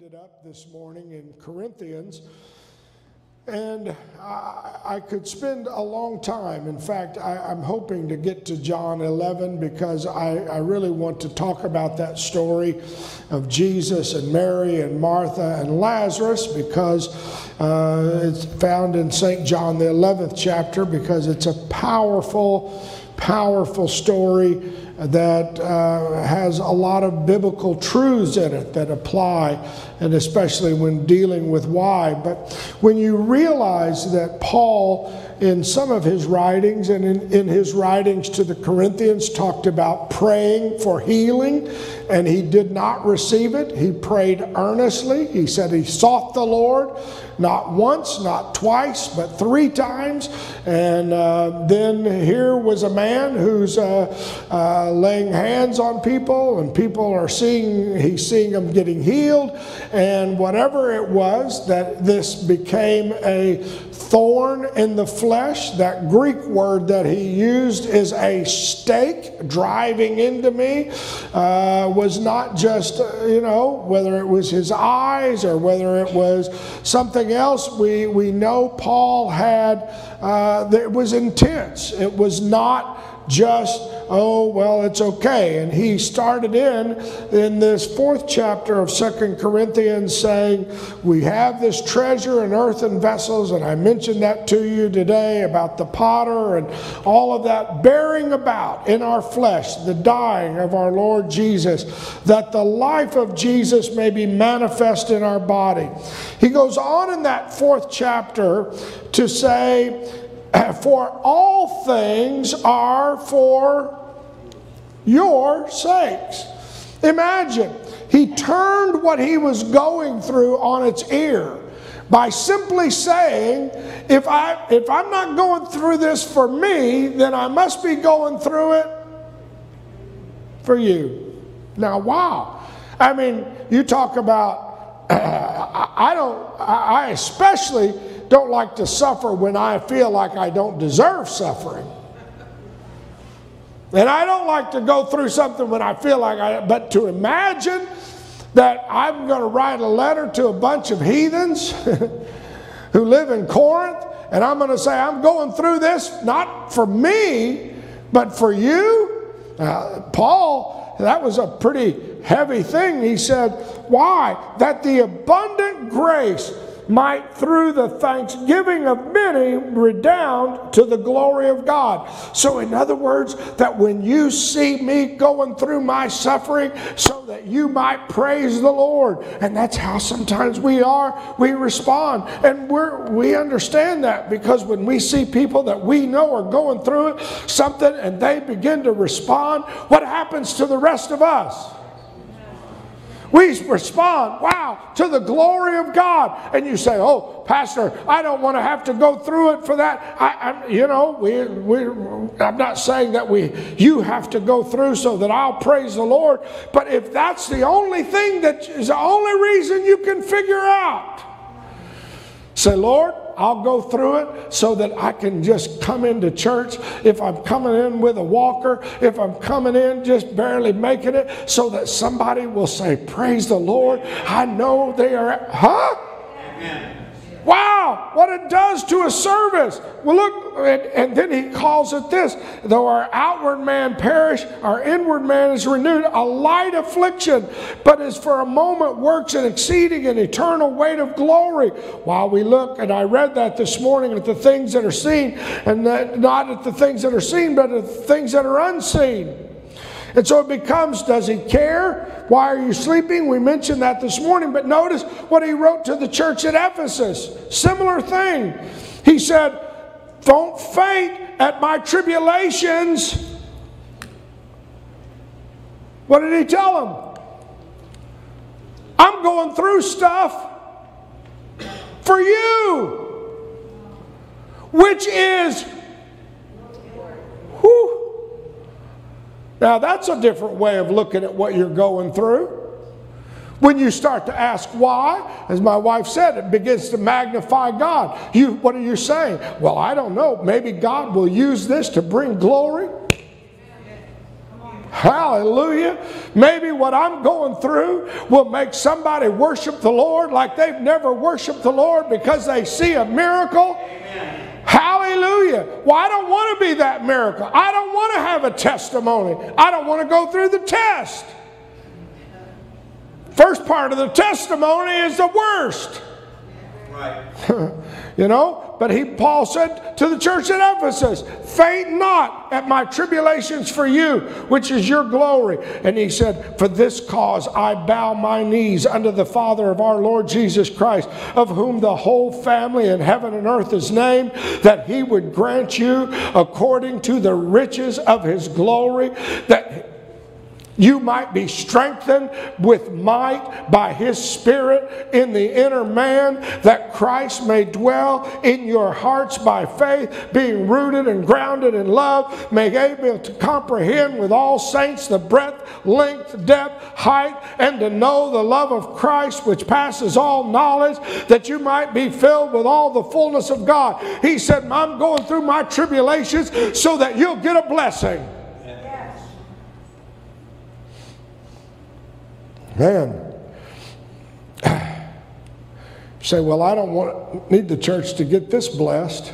ended up this morning in Corinthians. And I, I could spend a long time. In fact, I, am hoping to get to John 11 because I, I, really want to talk about that story of Jesus and Mary and Martha and Lazarus because uh, it's found in St. John, the 11th chapter, because it's a powerful, powerful story that uh, has a lot of biblical truths in it that apply, and especially when dealing with why. But when you realize that Paul, in some of his writings and in, in his writings to the Corinthians, talked about praying for healing, and he did not receive it, he prayed earnestly. He said he sought the Lord not once, not twice, but three times. And uh, then here was a man who's uh, uh, laying hands on people, and people are seeing, he's seeing them getting healed. And whatever it was, that this became a thorn in the flesh. That Greek word that he used is a stake driving into me, uh, was not just, uh, you know, whether it was his eyes or whether it was something else, we, we know Paul had, uh, it was intense. It was not just, oh, well, it's okay. And he started in in this fourth chapter of Second Corinthians saying, We have this treasure in earthen vessels, and I mentioned that to you today about the potter and all of that, bearing about in our flesh the dying of our Lord Jesus, that the life of Jesus may be manifest in our body. He goes on in that fourth chapter to say, For all things are for your sakes. Imagine, he turned what he was going through on its ear by simply saying, if, I, if I'm not going through this for me, then I must be going through it for you. Now, wow. I mean, you talk about, uh, I don't, I especially don't like to suffer when I feel like I don't deserve suffering. And I don't like to go through something when I feel like I, but to imagine that I'm going to write a letter to a bunch of heathens who live in Corinth, and I'm going to say, I'm going through this not for me, but for you. Uh, Paul, that was a pretty heavy thing. He said, Why? That the abundant grace might through the thanksgiving of many redound to the glory of God. So, in other words, that when you see me going through my suffering, so that you might praise the Lord. And that's how sometimes we are, we respond. And we're, we understand that because when we see people that we know are going through something, and they begin to respond, what happens to the rest of us? We respond, wow, to the glory of God. And you say, oh, Pastor, I don't want to have to go through it for that. I, I, you know, we, we, I'm not saying that we, you have to go through so that I'll praise the Lord. But if that's the only thing that is the only reason you can figure out, say, Lord, I'll go through it so that I can just come into church. If I'm coming in with a walker, if I'm coming in just barely making it, so that somebody will say, Praise the Lord. I know they are, huh? Amen. Wow, what it does to a service. Well, look, and, and, then he calls it this though our outward man perish, our inward man is renewed, a light affliction, but is for a moment works an exceeding and eternal weight of glory. While we look, and I read that this morning at the things that are seen, and that, not at the things that are seen, but at the things that are unseen. And so it becomes, does he care? Why are you sleeping? We mentioned that this morning, but notice what he wrote to the church at Ephesus. Similar thing. He said, Don't faint at my tribulations. What did he tell them? I'm going through stuff for you, which is, whew, now, that's a different way of looking at what you're going through. When you start to ask why, as my wife said, it begins to magnify God. You, what are you saying? Well, I don't know. Maybe God will use this to bring glory. Hallelujah. Maybe what I'm going through will make somebody worship the Lord like they've never worshiped the Lord because they see a miracle. Amen. Hallelujah. Well, I don't want to be that miracle. I don't want to have a testimony. I don't want to go through the test. First part of the testimony is the worst. Right. you know, but he Paul said to the church at Ephesus, faint not at my tribulations for you, which is your glory. And he said, For this cause I bow my knees unto the Father of our Lord Jesus Christ, of whom the whole family in heaven and earth is named, that he would grant you according to the riches of his glory, that you might be strengthened with might by his spirit in the inner man that Christ may dwell in your hearts by faith being rooted and grounded in love make able to comprehend with all saints the breadth length depth height and to know the love of Christ which passes all knowledge that you might be filled with all the fullness of God. He said I'm going through my tribulations so that you'll get a blessing Man. You say, well, I don't want need the church to get this blessed.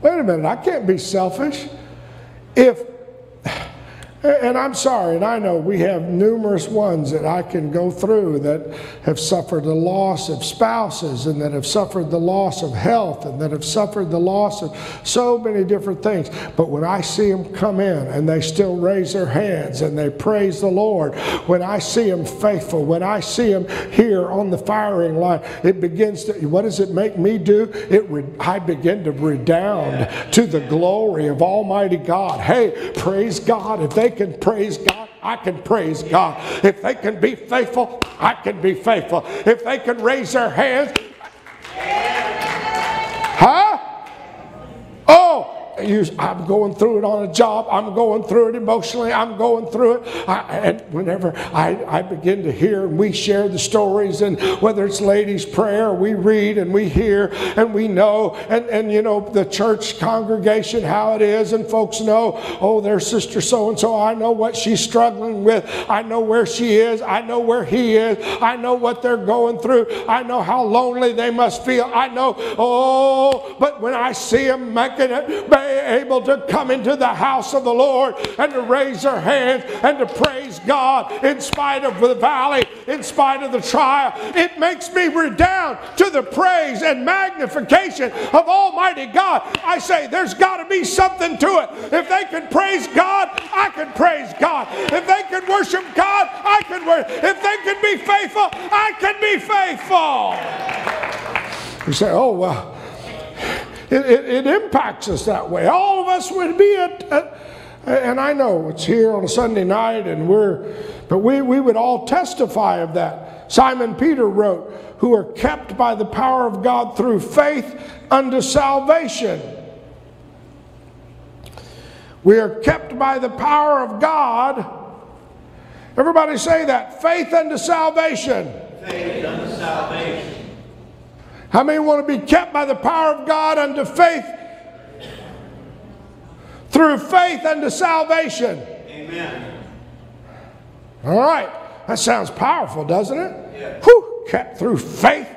Wait a minute, I can't be selfish. If and I'm sorry, and I know we have numerous ones that I can go through that have suffered the loss of spouses and that have suffered the loss of health and that have suffered the loss of so many different things. But when I see them come in and they still raise their hands and they praise the Lord, when I see them faithful, when I see them here on the firing line, it begins to, what does it make me do? It I begin to redound to the glory of Almighty God. Hey, praise God. If they can praise God, I can praise God. If they can be faithful, I can be faithful. If they can raise their hands, huh? Oh, I'm going through it on a job. I'm going through it emotionally. I'm going through it. I, and whenever I, I begin to hear and we share the stories, and whether it's ladies' prayer, we read and we hear and we know, and, and you know, the church congregation, how it is, and folks know, oh, their sister so and so. I know what she's struggling with. I know where she is. I know where he is. I know what they're going through. I know how lonely they must feel. I know, oh, but when I see them making it, able to come into the house of the Lord and to raise their hands and to praise God in spite of the valley, in spite of the trial. It makes me redound to the praise and magnification of Almighty God. I say there's got to be something to it. If they can praise God, I can praise God. If they can worship God, I can worship. If they can be faithful, I can be faithful. You say, oh, well it, it, it, impacts us that way. All of us would be at, at, and I know it's here on a Sunday night, and we're, but we, we would all testify of that. Simon Peter wrote, who are kept by the power of God through faith unto salvation. We are kept by the power of God. Everybody say that. Faith unto salvation. Faith unto salvation. How many want to be kept by the power of God unto faith? Through faith unto salvation. Amen. All right. That sounds powerful, doesn't it? Yeah. Whew, kept through faith.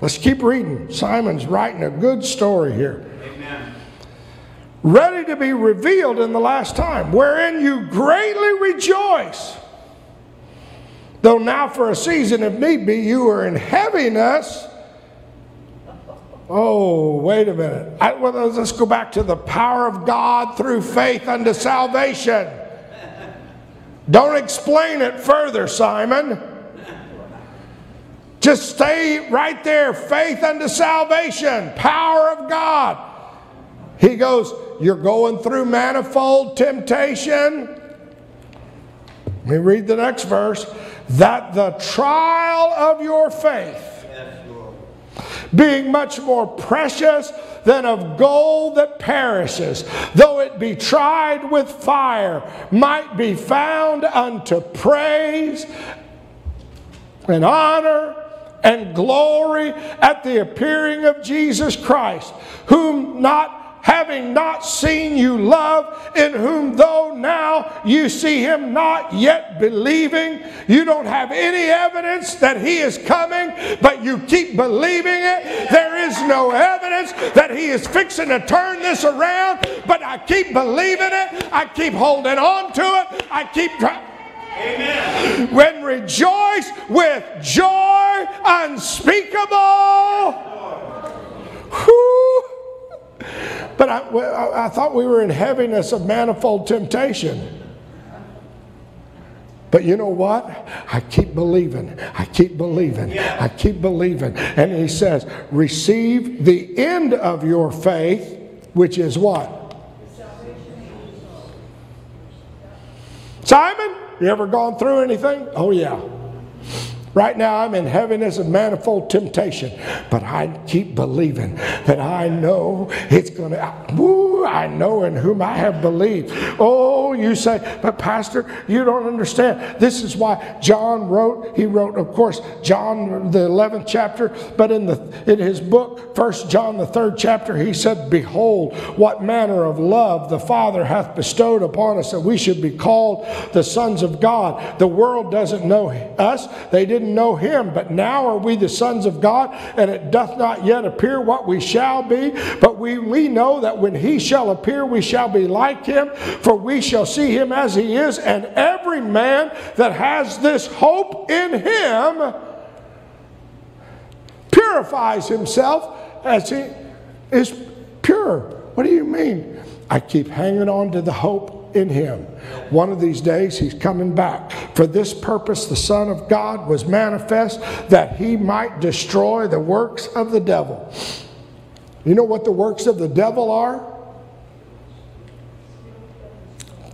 Let's keep reading. Simon's writing a good story here. Amen. Ready to be revealed in the last time, wherein you greatly rejoice. Though now for a season, if need be, you are in heaviness Oh, wait a minute. I, well, let's go back to the power of God through faith unto salvation. Don't explain it further, Simon. Just stay right there. Faith unto salvation, power of God. He goes, You're going through manifold temptation. Let me read the next verse. That the trial of your faith being much more precious than of gold that perishes, though it be tried with fire, might be found unto praise and honor and glory at the appearing of Jesus Christ, whom not having not seen you love, in whom though now you see him not yet believing, you don't have any evidence that he is coming, but you keep believing it. There is no evidence that he is fixing to turn this around, but I keep believing it. I keep holding on to it. I keep trying. Amen. When rejoice with joy unspeakable. Whew. But I, I thought we were in heaviness of manifold temptation. But you know what? I keep believing. I keep believing. I keep believing. And he says, receive the end of your faith, which is what? Simon, you ever gone through anything? Oh, yeah. Right now, I'm in heaviness of manifold temptation, but I keep believing that I know it's going to. I know in whom I have believed. Oh, you say, but Pastor, you don't understand. This is why John wrote. He wrote, of course, John the 11th chapter, but in the in his book, First John the third chapter, he said, "Behold, what manner of love the Father hath bestowed upon us, that we should be called the sons of God." The world doesn't know us; they didn't know Him, but now are we the sons of God, and it doth not yet appear what we shall be. But we we know that when He shall appear, we shall be like Him, for we shall see Him as He is. And every man that has this hope in Him purifies himself as he is pure. What do you mean? I keep hanging on to the hope in him. One of these days he's coming back. For this purpose the Son of God was manifest that he might destroy the works of the devil. You know what the works of the devil are?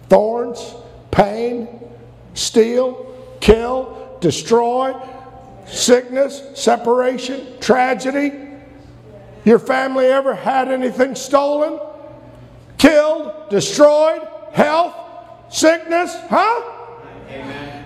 Thorns, pain, steal, kill, destroy, sickness, separation, tragedy. Your family ever had anything stolen, killed, destroyed, health, sickness, huh?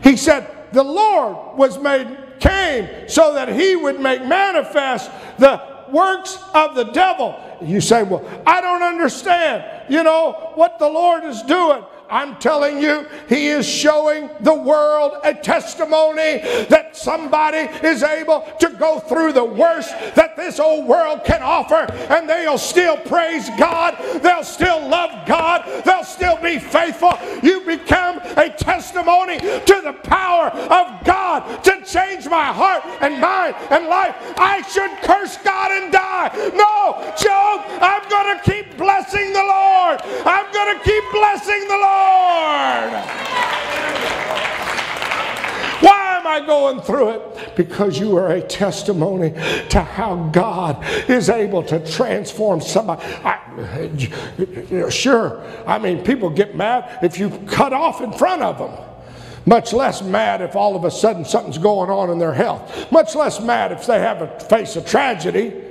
He said, The Lord was made, came so that he would make manifest the works of the devil. You say, Well, I don't understand, you know, what the Lord is doing. I'm telling you, He is showing the world a testimony that somebody is able to go through the worst that this old world can offer, and they'll still praise God, they'll still love God, they'll still be faithful. You become a testimony to the power of God to change my heart and mind and life. I should curse God and die. No, Job, I'm going to keep blessing. I'm going to keep blessing the Lord. Why am I going through it? Because you are a testimony to how God is able to transform somebody. I, sure, I mean, people get mad if you cut off in front of them. Much less mad if all of a sudden something's going on in their health. Much less mad if they have to face a tragedy.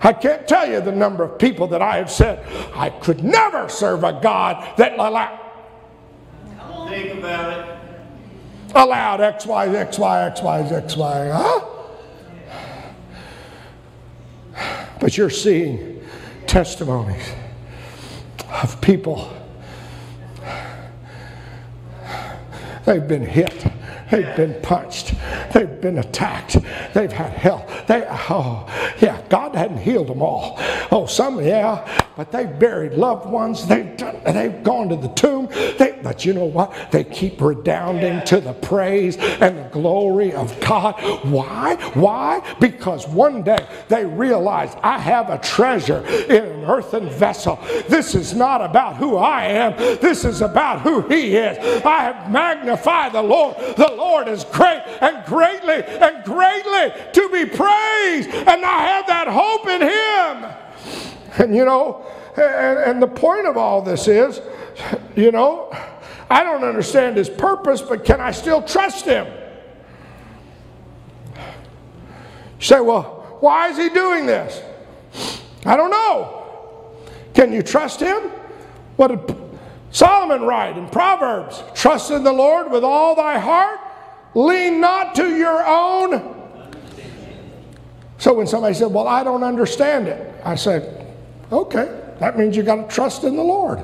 I can't tell you the number of people that I have said, I could never serve a God that allowed, Think about it. allowed X, Y, X, Y, X, Y, X, Y. Huh? But you're seeing testimonies of people. They've been hit. They've been punched. They've been attacked. They've had hell. They, oh, yeah, God hadn't healed them all. Oh, some, yeah, but they've buried loved ones. They've done, they've gone to the tomb. They, but you know what? They keep redounding to the praise and the glory of God. Why? Why? Because one day they realize I have a treasure in an earthen vessel. This is not about who I am. This is about who He is. I have magnified the Lord. The Lord is great and greatly and greatly to be praised. And I have that hope in Him. And you know, and, and the point of all this is, you know, I don't understand His purpose, but can I still trust Him? You say, well, why is He doing this? I don't know. Can you trust Him? What did Solomon write in Proverbs? Trust in the Lord with all thy heart Lean not to your own. So when somebody said, Well, I don't understand it, I said, Okay, that means you got to trust in the Lord.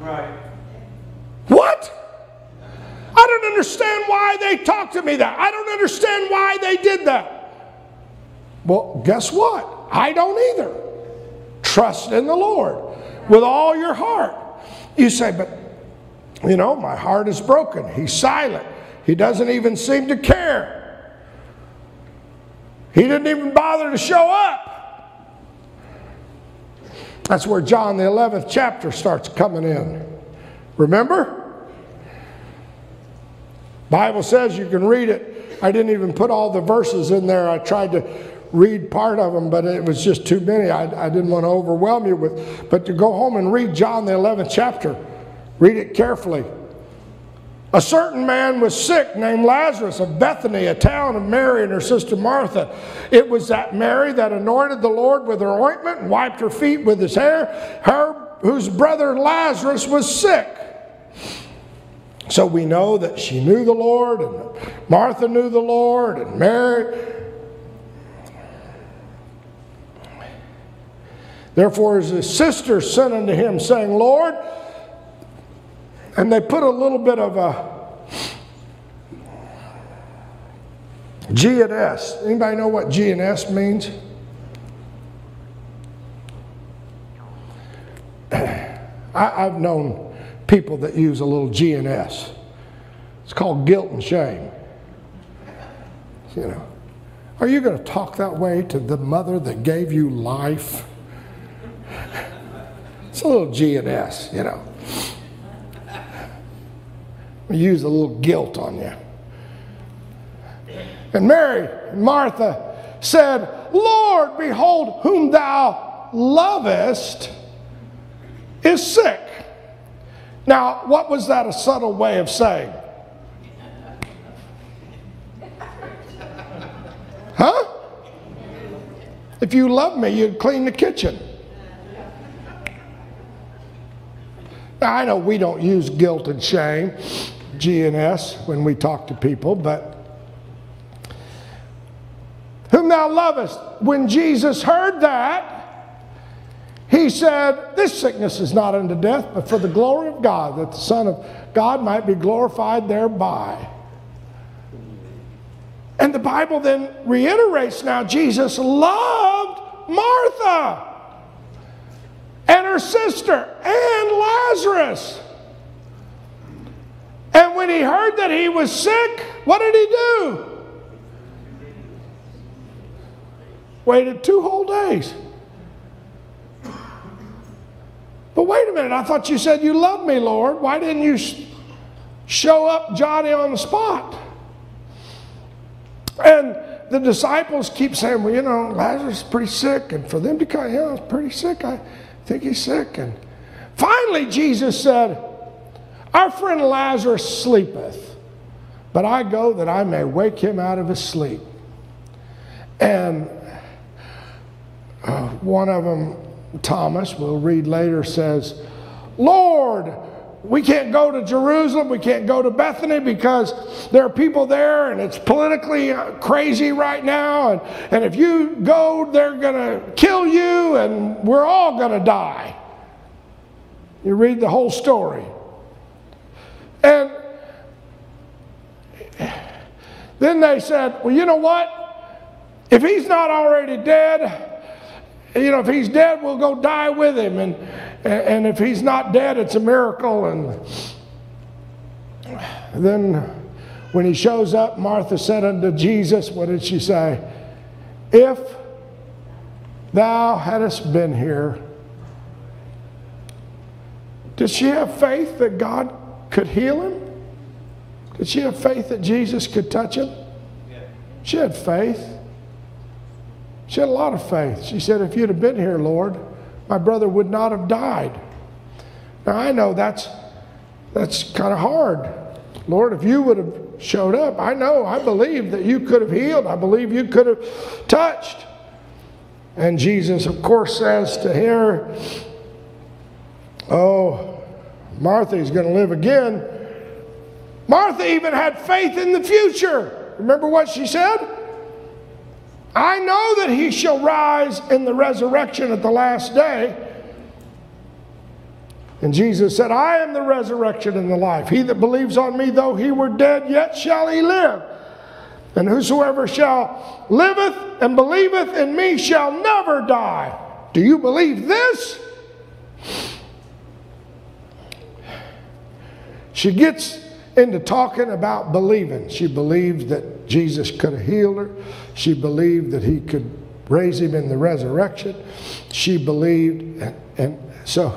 Right. What? I don't understand why they talked to me that. I don't understand why they did that. Well, guess what? I don't either. Trust in the Lord with all your heart. You say, but you know, my heart is broken. He's silent. He doesn't even seem to care. He didn't even bother to show up. That's where John, the 11th chapter, starts coming in. Remember? Bible says you can read it. I didn't even put all the verses in there. I tried to read part of them, but it was just too many. I, I didn't want to overwhelm you with. But to go home and read John, the 11th chapter, read it carefully. A certain man was sick named Lazarus of Bethany, a town of Mary and her sister Martha. It was that Mary that anointed the Lord with her ointment and wiped her feet with his hair, her whose brother Lazarus was sick. So we know that she knew the Lord, and Martha knew the Lord, and Mary. Therefore, his sisters sent unto him, saying, Lord, and they put a little bit of a G and S. Anybody know what G and S means? I, I've known people that use a little G and S. It's called guilt and shame. You know, are you going to talk that way to the mother that gave you life? It's a little G and S, you know use a little guilt on you. And Mary and Martha said, Lord, behold, whom thou lovest is sick. Now, what was that a subtle way of saying? Huh? If you love me, you'd clean the kitchen. Now, I know we don't use guilt and shame. G and S when we talk to people, but whom thou lovest. When Jesus heard that, he said, This sickness is not unto death, but for the glory of God, that the Son of God might be glorified thereby. And the Bible then reiterates now Jesus loved Martha and her sister and Lazarus. And when he heard that he was sick, what did he do? Waited two whole days. But wait a minute, I thought you said you loved me, Lord. Why didn't you show up Johnny on the spot? And the disciples keep saying, well, you know, Lazarus is pretty sick. And for them to come, yeah, he's pretty sick. I think he's sick. And finally, Jesus said, our friend Lazarus sleepeth, but I go that I may wake him out of his sleep. And uh, one of them, Thomas, we'll read later, says, Lord, we can't go to Jerusalem, we can't go to Bethany because there are people there and it's politically uh, crazy right now. And, and if you go, they're going to kill you and we're all going to die. You read the whole story. And then they said, well, you know what? If he's not already dead, you know, if he's dead, we'll go die with him. And, and if he's not dead, it's a miracle. And then when he shows up, Martha said unto Jesus, what did she say? If thou hadst been here, did she have faith that God could heal him? Did she have faith that Jesus could touch him? She had faith. She had a lot of faith. She said, If you'd have been here, Lord, my brother would not have died. Now I know that's that's kind of hard. Lord, if you would have showed up, I know, I believe that you could have healed. I believe you could have touched. And Jesus, of course, says to her, Oh, Martha is going to live again. Martha even had faith in the future. Remember what she said? I know that he shall rise in the resurrection at the last day. And Jesus said, I am the resurrection and the life. He that believes on me, though he were dead, yet shall he live. And whosoever shall liveth and believeth in me shall never die. Do you believe this? She gets into talking about believing. She believed that Jesus could have healed her. She believed that he could raise him in the resurrection. She believed, and, and so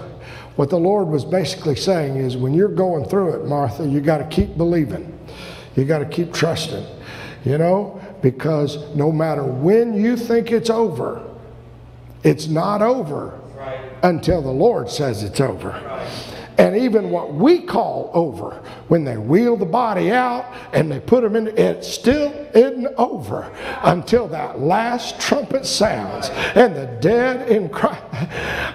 what the Lord was basically saying is when you're going through it, Martha, you got to keep believing. You got to keep trusting, you know, because no matter when you think it's over, it's not over Right. until the Lord says it's over. And even what we call over, when they wheel the body out and they put them in, it still isn't over until that last trumpet sounds and the dead in Christ.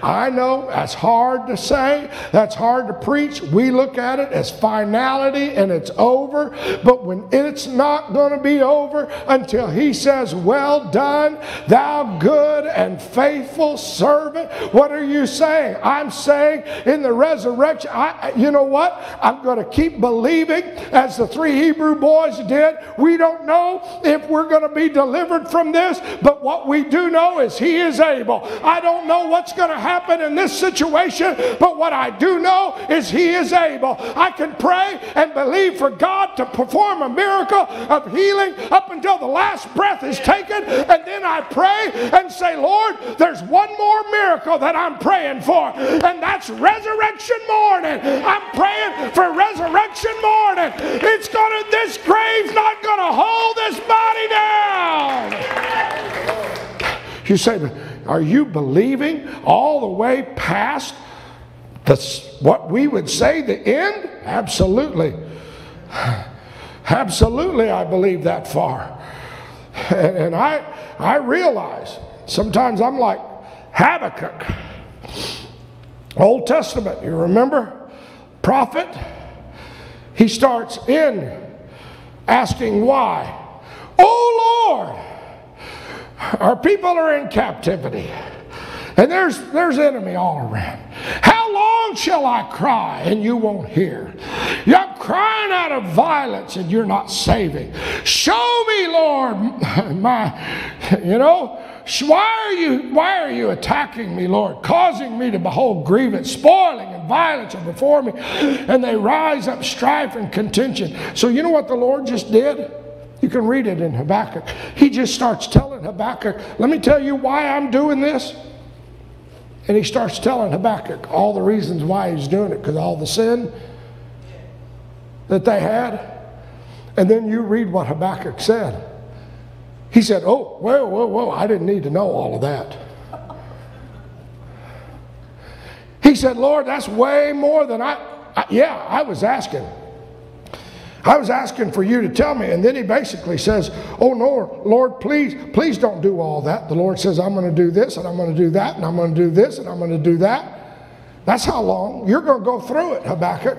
I know that's hard to say, that's hard to preach. We look at it as finality and it's over, but when it's not going to be over until He says, Well done, thou good and faithful servant. What are you saying? I'm saying in the resurrection, I, you know what? I'm going to keep believing as the three Hebrew boys did. We don't know if we're going to be delivered from this, but what we do know is He is able. I don't know what's going to happen in this situation, but what I do know is He is able. I can pray and believe for God to perform a miracle of healing up until the last breath is taken, and then I pray and say, Lord, there's one more miracle that I'm praying for, and that's resurrection morning. I'm praying for resurrection morning. It's gonna, this grave's not gonna hold this body down. You say, are you believing all the way past the, what we would say the end? Absolutely. Absolutely, I believe that far. And, and I, I realize sometimes I'm like Habakkuk. Old Testament, you remember? Prophet. He starts in asking why. Oh Lord, our people are in captivity. And there's there's enemy all around. How long shall I cry and you won't hear? You're crying out of violence and you're not saving. Show me, Lord, my you know, why are you why are you attacking me, Lord, causing me to behold grievance, spoiling and violence are before me, and they rise up strife and contention. So you know what the Lord just did? You can read it in Habakkuk. He just starts telling Habakkuk, let me tell you why I'm doing this. And he starts telling Habakkuk all the reasons why he's doing it, because all the sin that they had. And then you read what Habakkuk said. He said, Oh, whoa, whoa, whoa, I didn't need to know all of that. He said, Lord, that's way more than I, I yeah, I was asking. I was asking for you to tell me. And then he basically says, Oh, no, Lord, please, please don't do all that. The Lord says, I'm going to do this and I'm going to do that and I'm going to do this and I'm going to do that. That's how long you're going to go through it, Habakkuk.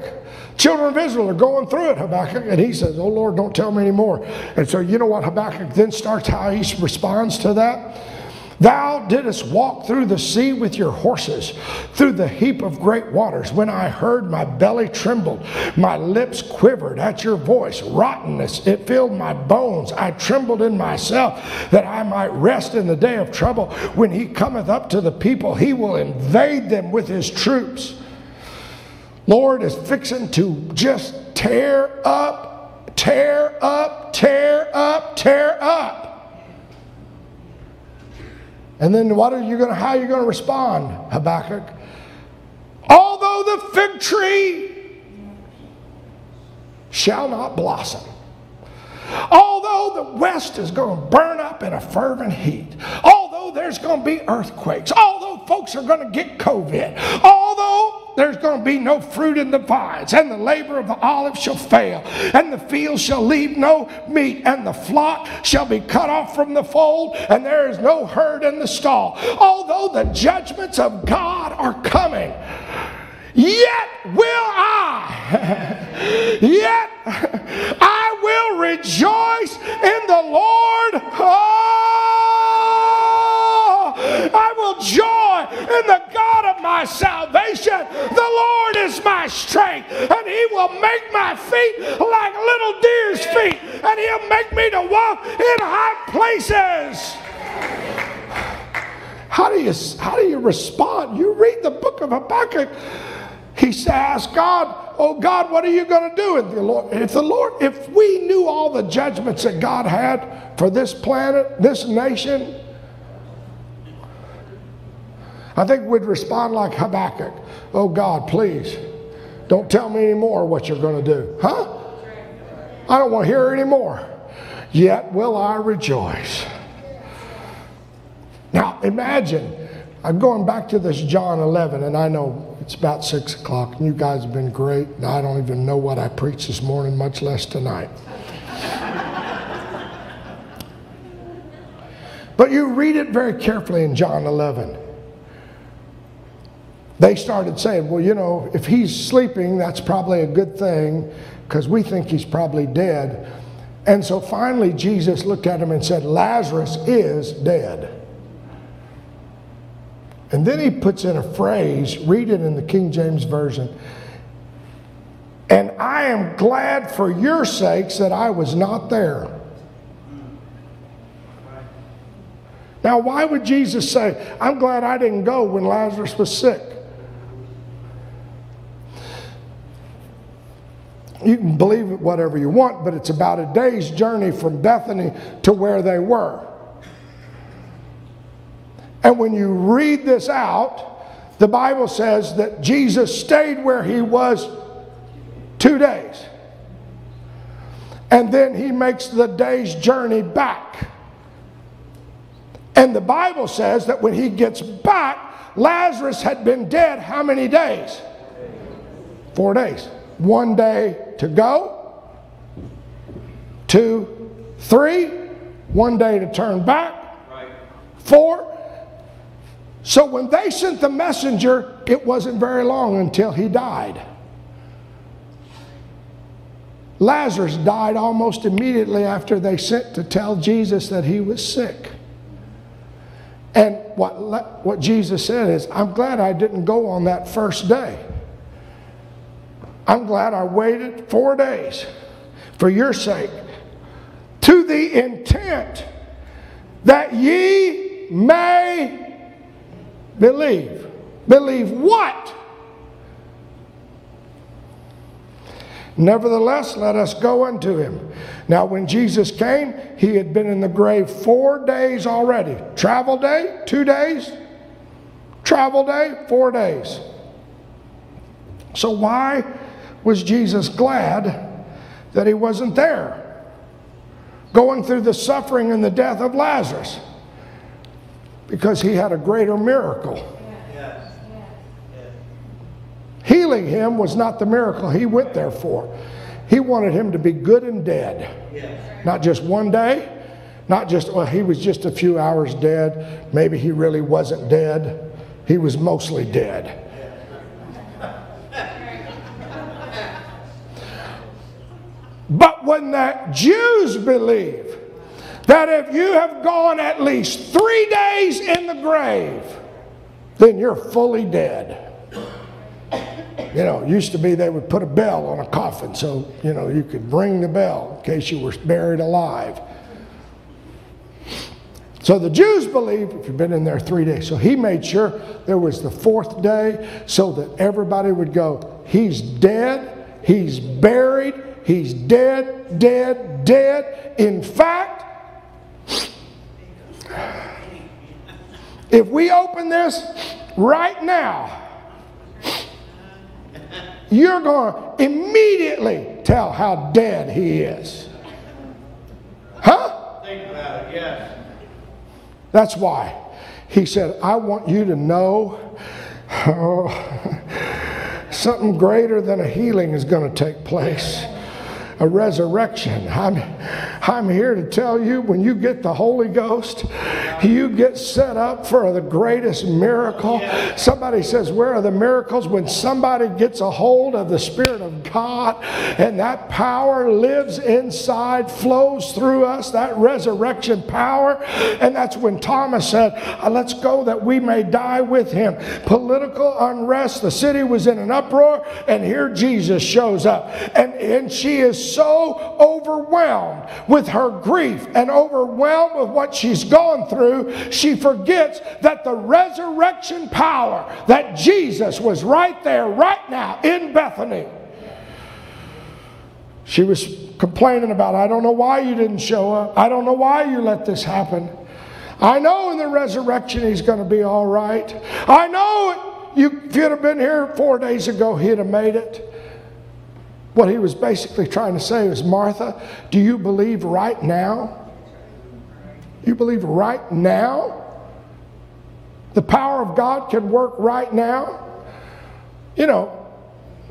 Children of Israel are going through it, Habakkuk. And he says, Oh, Lord, don't tell me anymore. And so, you know what Habakkuk then starts, how he responds to that? Thou didst walk through the sea with your horses, through the heap of great waters. When I heard, my belly trembled, my lips quivered at your voice. Rottenness, it filled my bones. I trembled in myself that I might rest in the day of trouble. When he cometh up to the people, he will invade them with his troops. Lord is fixing to just tear up, tear up, tear up, tear up. And then what are you going to, how are you going to respond, Habakkuk? Although the fig tree shall not blossom, although the west is going to burn up in a fervent heat, although there's going to be earthquakes, although folks are going to get COVID, although there's going to be no fruit in the vines, and the labor of the olive shall fail, and the field shall leave no meat, and the flock shall be cut off from the fold, and there is no herd in the stall. Although the judgments of God are coming, yet will I, yet I will rejoice in the Lord. Oh, I will joy in the God of my salvation. The Lord is my strength, and He will make my feet like little deer's feet, and He'll make me to walk in high places. How do you how do you respond? You read the book of Habakkuk. He asked God, "Oh God, what are you going to do?" If the Lord, if the Lord, if we knew all the judgments that God had for this planet, this nation, I think we'd respond like Habakkuk. Oh God, please, don't tell me anymore what you're going to do. Huh? I don't want to hear anymore. Yet will I rejoice. Now imagine, I'm going back to this John 11, and I know it's about 6 o'clock, and you guys have been great, I don't even know what I preached this morning, much less tonight. but you read it very carefully in John 11 they started saying, well, you know, if he's sleeping, that's probably a good thing because we think he's probably dead. And so finally, Jesus looked at him and said, Lazarus is dead. And then he puts in a phrase, read it in the King James Version. And I am glad for your sakes that I was not there. Now, why would Jesus say, I'm glad I didn't go when Lazarus was sick? You can believe it whatever you want, but it's about a day's journey from Bethany to where they were. And when you read this out, the Bible says that Jesus stayed where he was two days. And then he makes the day's journey back. And the Bible says that when he gets back, Lazarus had been dead how many days? Four days. One day to go, two, three, one day to turn back, four. So when they sent the messenger, it wasn't very long until he died. Lazarus died almost immediately after they sent to tell Jesus that he was sick. And what, what Jesus said is, I'm glad I didn't go on that first day. I'm glad I waited four days for your sake, to the intent that ye may believe. Believe what? Nevertheless, let us go unto him. Now, when Jesus came, he had been in the grave four days already. Travel day, two days. Travel day, four days. So, why was Jesus glad that he wasn't there, going through the suffering and the death of Lazarus? Because he had a greater miracle. Healing him was not the miracle he went there for. He wanted him to be good and dead. Not just one day, not just, well, he was just a few hours dead. Maybe he really wasn't dead. He was mostly dead. The Jews believe that if you have gone at least three days in the grave, then you're fully dead. You know, used to be they would put a bell on a coffin so, you know, you could ring the bell in case you were buried alive. So the Jews believe if you've been in there three days. So he made sure there was the fourth day so that everybody would go, He's dead, he's buried, He's dead, dead, dead. In fact, if we open this right now, you're going to immediately tell how dead he is. Huh? Think about it, yes. That's why. He said, I want you to know oh, something greater than a healing is going to take place. a resurrection. I'm, I'm here to tell you when you get the Holy Ghost, you get set up for the greatest miracle. Somebody says, Where are the miracles? When somebody gets a hold of the Spirit of God and that power lives inside, flows through us, that resurrection power. And that's when Thomas said, uh, Let's go that we may die with him. Political unrest, the city was in an uproar, and here Jesus shows up. And, and she is so overwhelmed with her grief and overwhelmed with what she's gone through, she forgets that the resurrection power, that Jesus was right there, right now in Bethany. She was complaining about, I don't know why you didn't show up. I don't know why you let this happen. I know in the resurrection he's going to be all right. I know you, if you'd have been here four days ago, he'd have made it. What he was basically trying to say was, Martha, do you believe right now? You believe right now? The power of God can work right now? You know,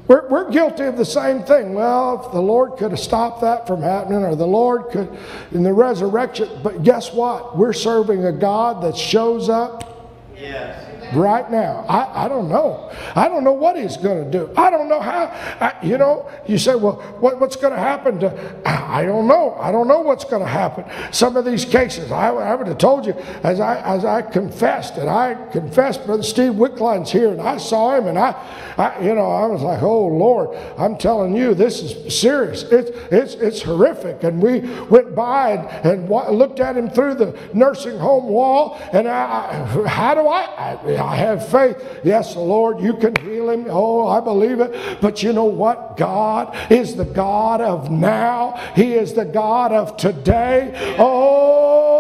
we're, we're guilty of the same thing. Well, if the Lord could have stopped that from happening, or the Lord could in the resurrection, but guess what? We're serving a God that shows up. Yes right now. I, I don't know. I don't know what he's going to do. I don't know how. I, you know, you say, well, what, what's going to happen to. I don't know. I don't know what's going to happen. Some of these cases, I, I would have told you, as I, as I confessed, and I confessed, Brother Steve Wickline's here, and I saw him, and I, I, you know, I was like, oh, Lord, I'm telling you, this is serious. It's, it's, it's horrific. And we went by and, and looked at him through the nursing home wall, and I, how do I, I have faith. Yes, Lord, you can heal him. Oh, I believe it. But you know what? God is the God of now, He is the God of today. Oh,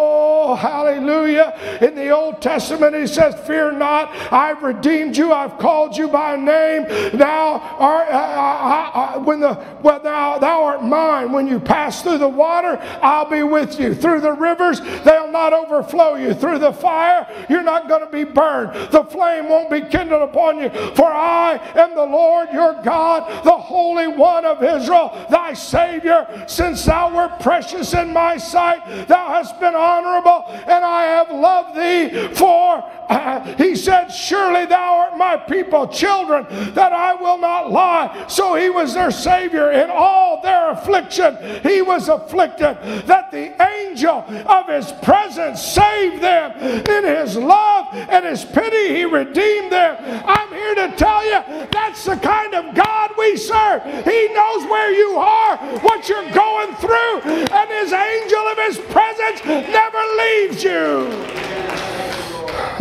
hallelujah. In the Old Testament, He says, Fear not, I've redeemed you, I've called you by name. Now, are, uh, uh, uh, when the, well, thou, thou art mine. When you pass through the water, I'll be with you. Through the rivers, they'll not overflow you. Through the fire, you're not going to be burned the flame won't be kindled upon you. For I am the Lord your God, the Holy One of Israel, thy Savior. Since thou wert precious in my sight, thou hast been honorable, and I have loved thee. For uh, he said, Surely thou art my people, children, that I will not lie. So he was their Savior in all their affliction. He was afflicted that the angel of his presence saved them in his love and his pity he redeemed them. I'm here to tell you that's the kind of God we serve. He knows where you are, what you're going through, and his angel of his presence never leaves you.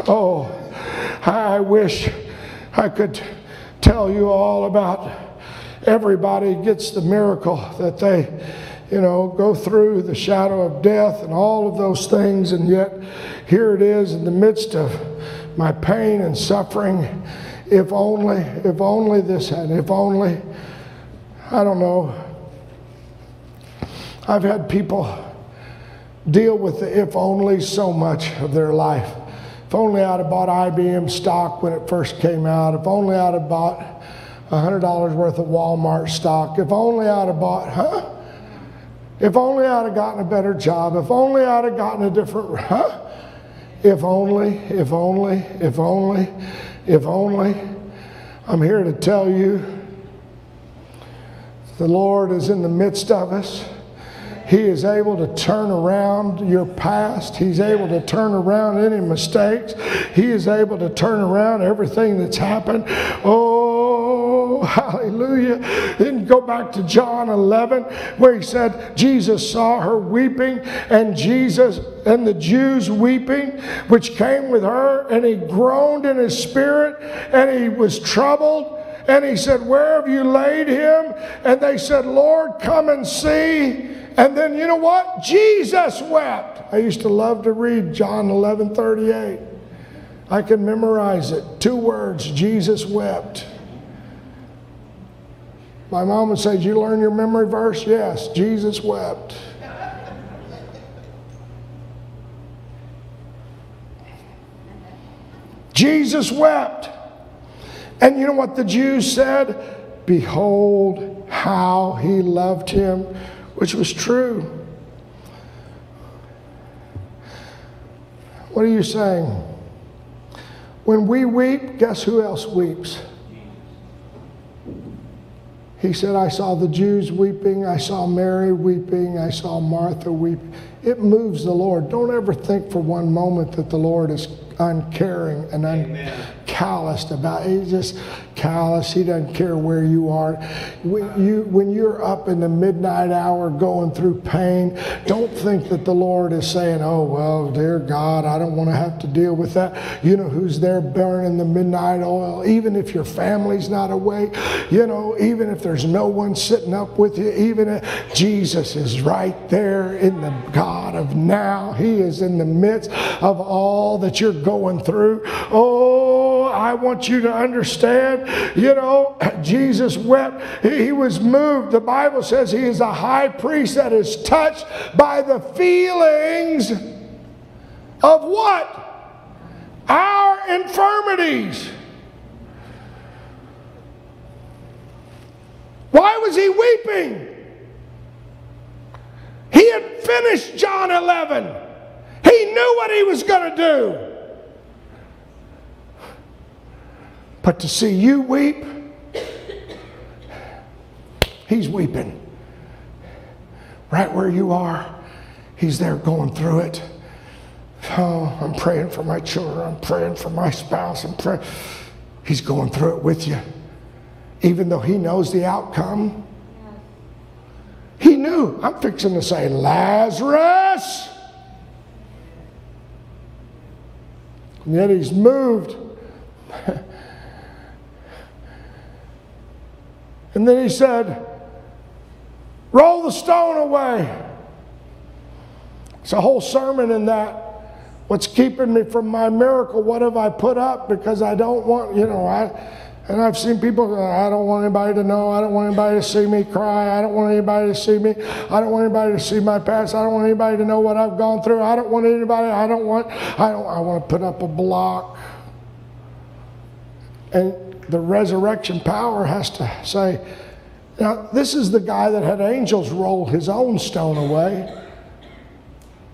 Oh, I wish I could tell you all about everybody gets the miracle that they you know, go through the shadow of death and all of those things, and yet here it is in the midst of my pain and suffering. If only, if only this had, if only, I don't know. I've had people deal with the if only so much of their life. If only I'd have bought IBM stock when it first came out. If only I'd have bought $100 worth of Walmart stock. If only I'd have bought, huh? If only I'd have gotten a better job. If only I'd have gotten a different, huh? If only, if only, if only, if only. I'm here to tell you the Lord is in the midst of us. He is able to turn around your past. He's able to turn around any mistakes. He is able to turn around everything that's happened. Oh, hallelujah. Then go back to John 11, where he said, Jesus saw her weeping, and Jesus and the Jews weeping, which came with her, and he groaned in his spirit, and he was troubled. And he said, Where have you laid him? And they said, Lord, come and see. And then you know what? Jesus wept. I used to love to read John 11 38. I can memorize it. Two words Jesus wept. My mom would say, Did you learn your memory verse? Yes, Jesus wept. Jesus wept. And you know what the Jews said? Behold how he loved him, which was true. What are you saying? When we weep, guess who else weeps? He said, I saw the Jews weeping, I saw Mary weeping, I saw Martha weeping. It moves the Lord. Don't ever think for one moment that the Lord is uncaring and uncalloused about it. He's just callous. He doesn't care where you are. When, you, when you're up in the midnight hour going through pain, don't think that the Lord is saying, Oh, well, dear God, I don't want to have to deal with that. You know who's there burning the midnight oil? Even if your family's not awake, you know, even if there's no one sitting up with you, even if Jesus is right there in the God of now. He is in the midst of all that you're going through. Oh, I want you to understand, you know, Jesus wept. He was moved. The Bible says he is a high priest that is touched by the feelings of what? Our infirmities. Why was he weeping? He had finished John 11. He knew what he was going to do. But to see you weep, he's weeping. Right where you are, he's there going through it. Oh, I'm praying for my children. I'm praying for my spouse. I'm praying. He's going through it with you. Even though he knows the outcome, he knew. I'm fixing to say, Lazarus. And yet he's moved. And then he said, Roll the stone away. It's a whole sermon in that. What's keeping me from my miracle? What have I put up? Because I don't want, you know, I, and I've seen people I don't want anybody to know. I don't want anybody to see me cry. I don't want anybody to see me. I don't want anybody to see my past. I don't want anybody to know what I've gone through. I don't want anybody, I don't want, I don't, I want to put up a block. And the resurrection power has to say, now, this is the guy that had angels roll his own stone away,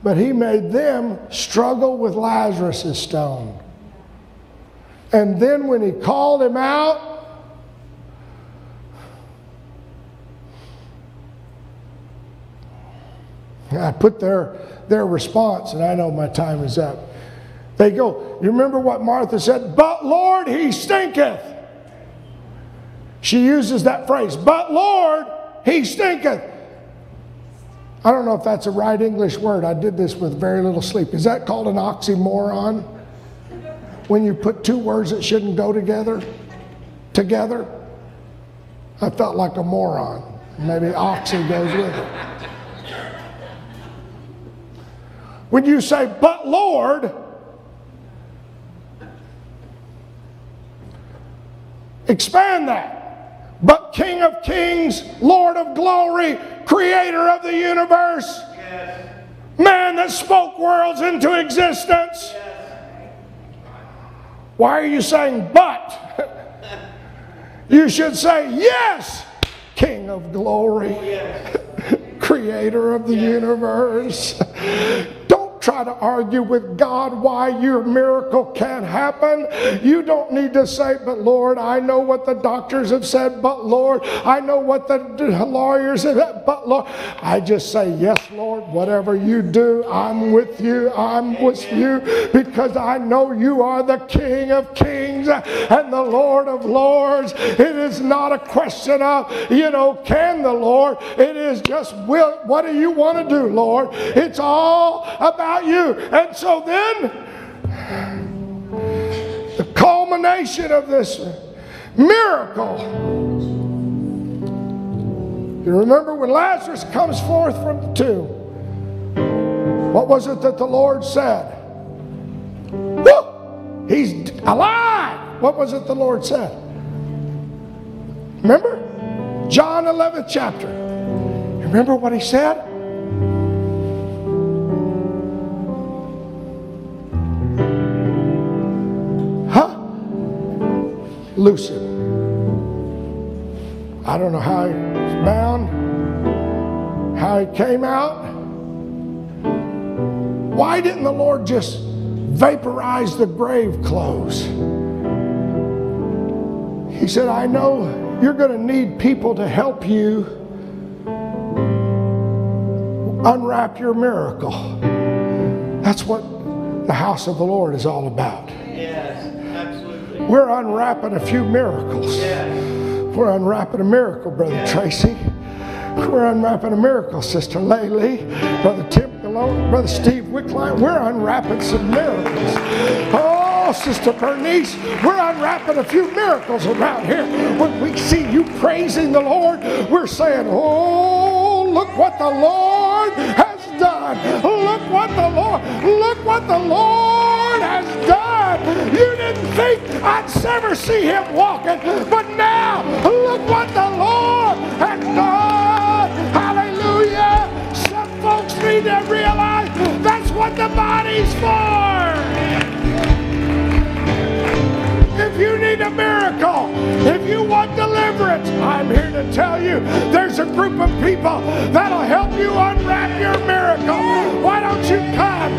but he made them struggle with Lazarus' stone. And then when he called him out, I put their, their response, and I know my time is up. They go, You remember what Martha said? But Lord, he stinketh. She uses that phrase, but Lord, he stinketh. I don't know if that's a right English word. I did this with very little sleep. Is that called an oxymoron? When you put two words that shouldn't go together, together? I felt like a moron. Maybe oxy goes with it. When you say, but Lord, expand that but King of Kings, Lord of Glory, Creator of the universe, yes. man that spoke worlds into existence. Yes. Why are you saying but? you should say yes, King of Glory, oh, yes. Creator of the universe try to argue with God why your miracle can't happen. You don't need to say, but Lord, I know what the doctors have said, but Lord, I know what the lawyers have said, but Lord. I just say, yes, Lord, whatever you do, I'm with you. I'm with you because I know you are the King of kings and the Lord of lords. It is not a question of, you know, can the Lord? It is just, will, what do you want to do, Lord? It's all about about you. And so then, the culmination of this miracle. You remember when Lazarus comes forth from the tomb? What was it that the Lord said? Woo! He's alive. What was it the Lord said? Remember? John 11th chapter. Remember what he said? Lucid. I don't know how bound, how he came out. Why didn't the Lord just vaporize the grave clothes? He said, I know you're going to need people to help you unwrap your miracle. That's what the house of the Lord is all about. Yes. We're unwrapping a few miracles. We're unwrapping a miracle, Brother. Tracy. We're unwrapping a miracle, Sister Laylee, Brother Tim Galone, Brother Steve Wickline. We're unwrapping some miracles. Oh, Sister Bernice, we're unwrapping a few miracles around here. When we see you praising the Lord, we're saying, Oh, look what the Lord has done. Look what the Lord, look what the Lord has done. You didn't think I'd ever see him walking, but now look what the Lord has done. Hallelujah. Some folks need to realize that's what the body's for. If you need a miracle, if you want deliverance, I'm here to tell you there's a group of people that'll help you unwrap your miracle. Why don't you come?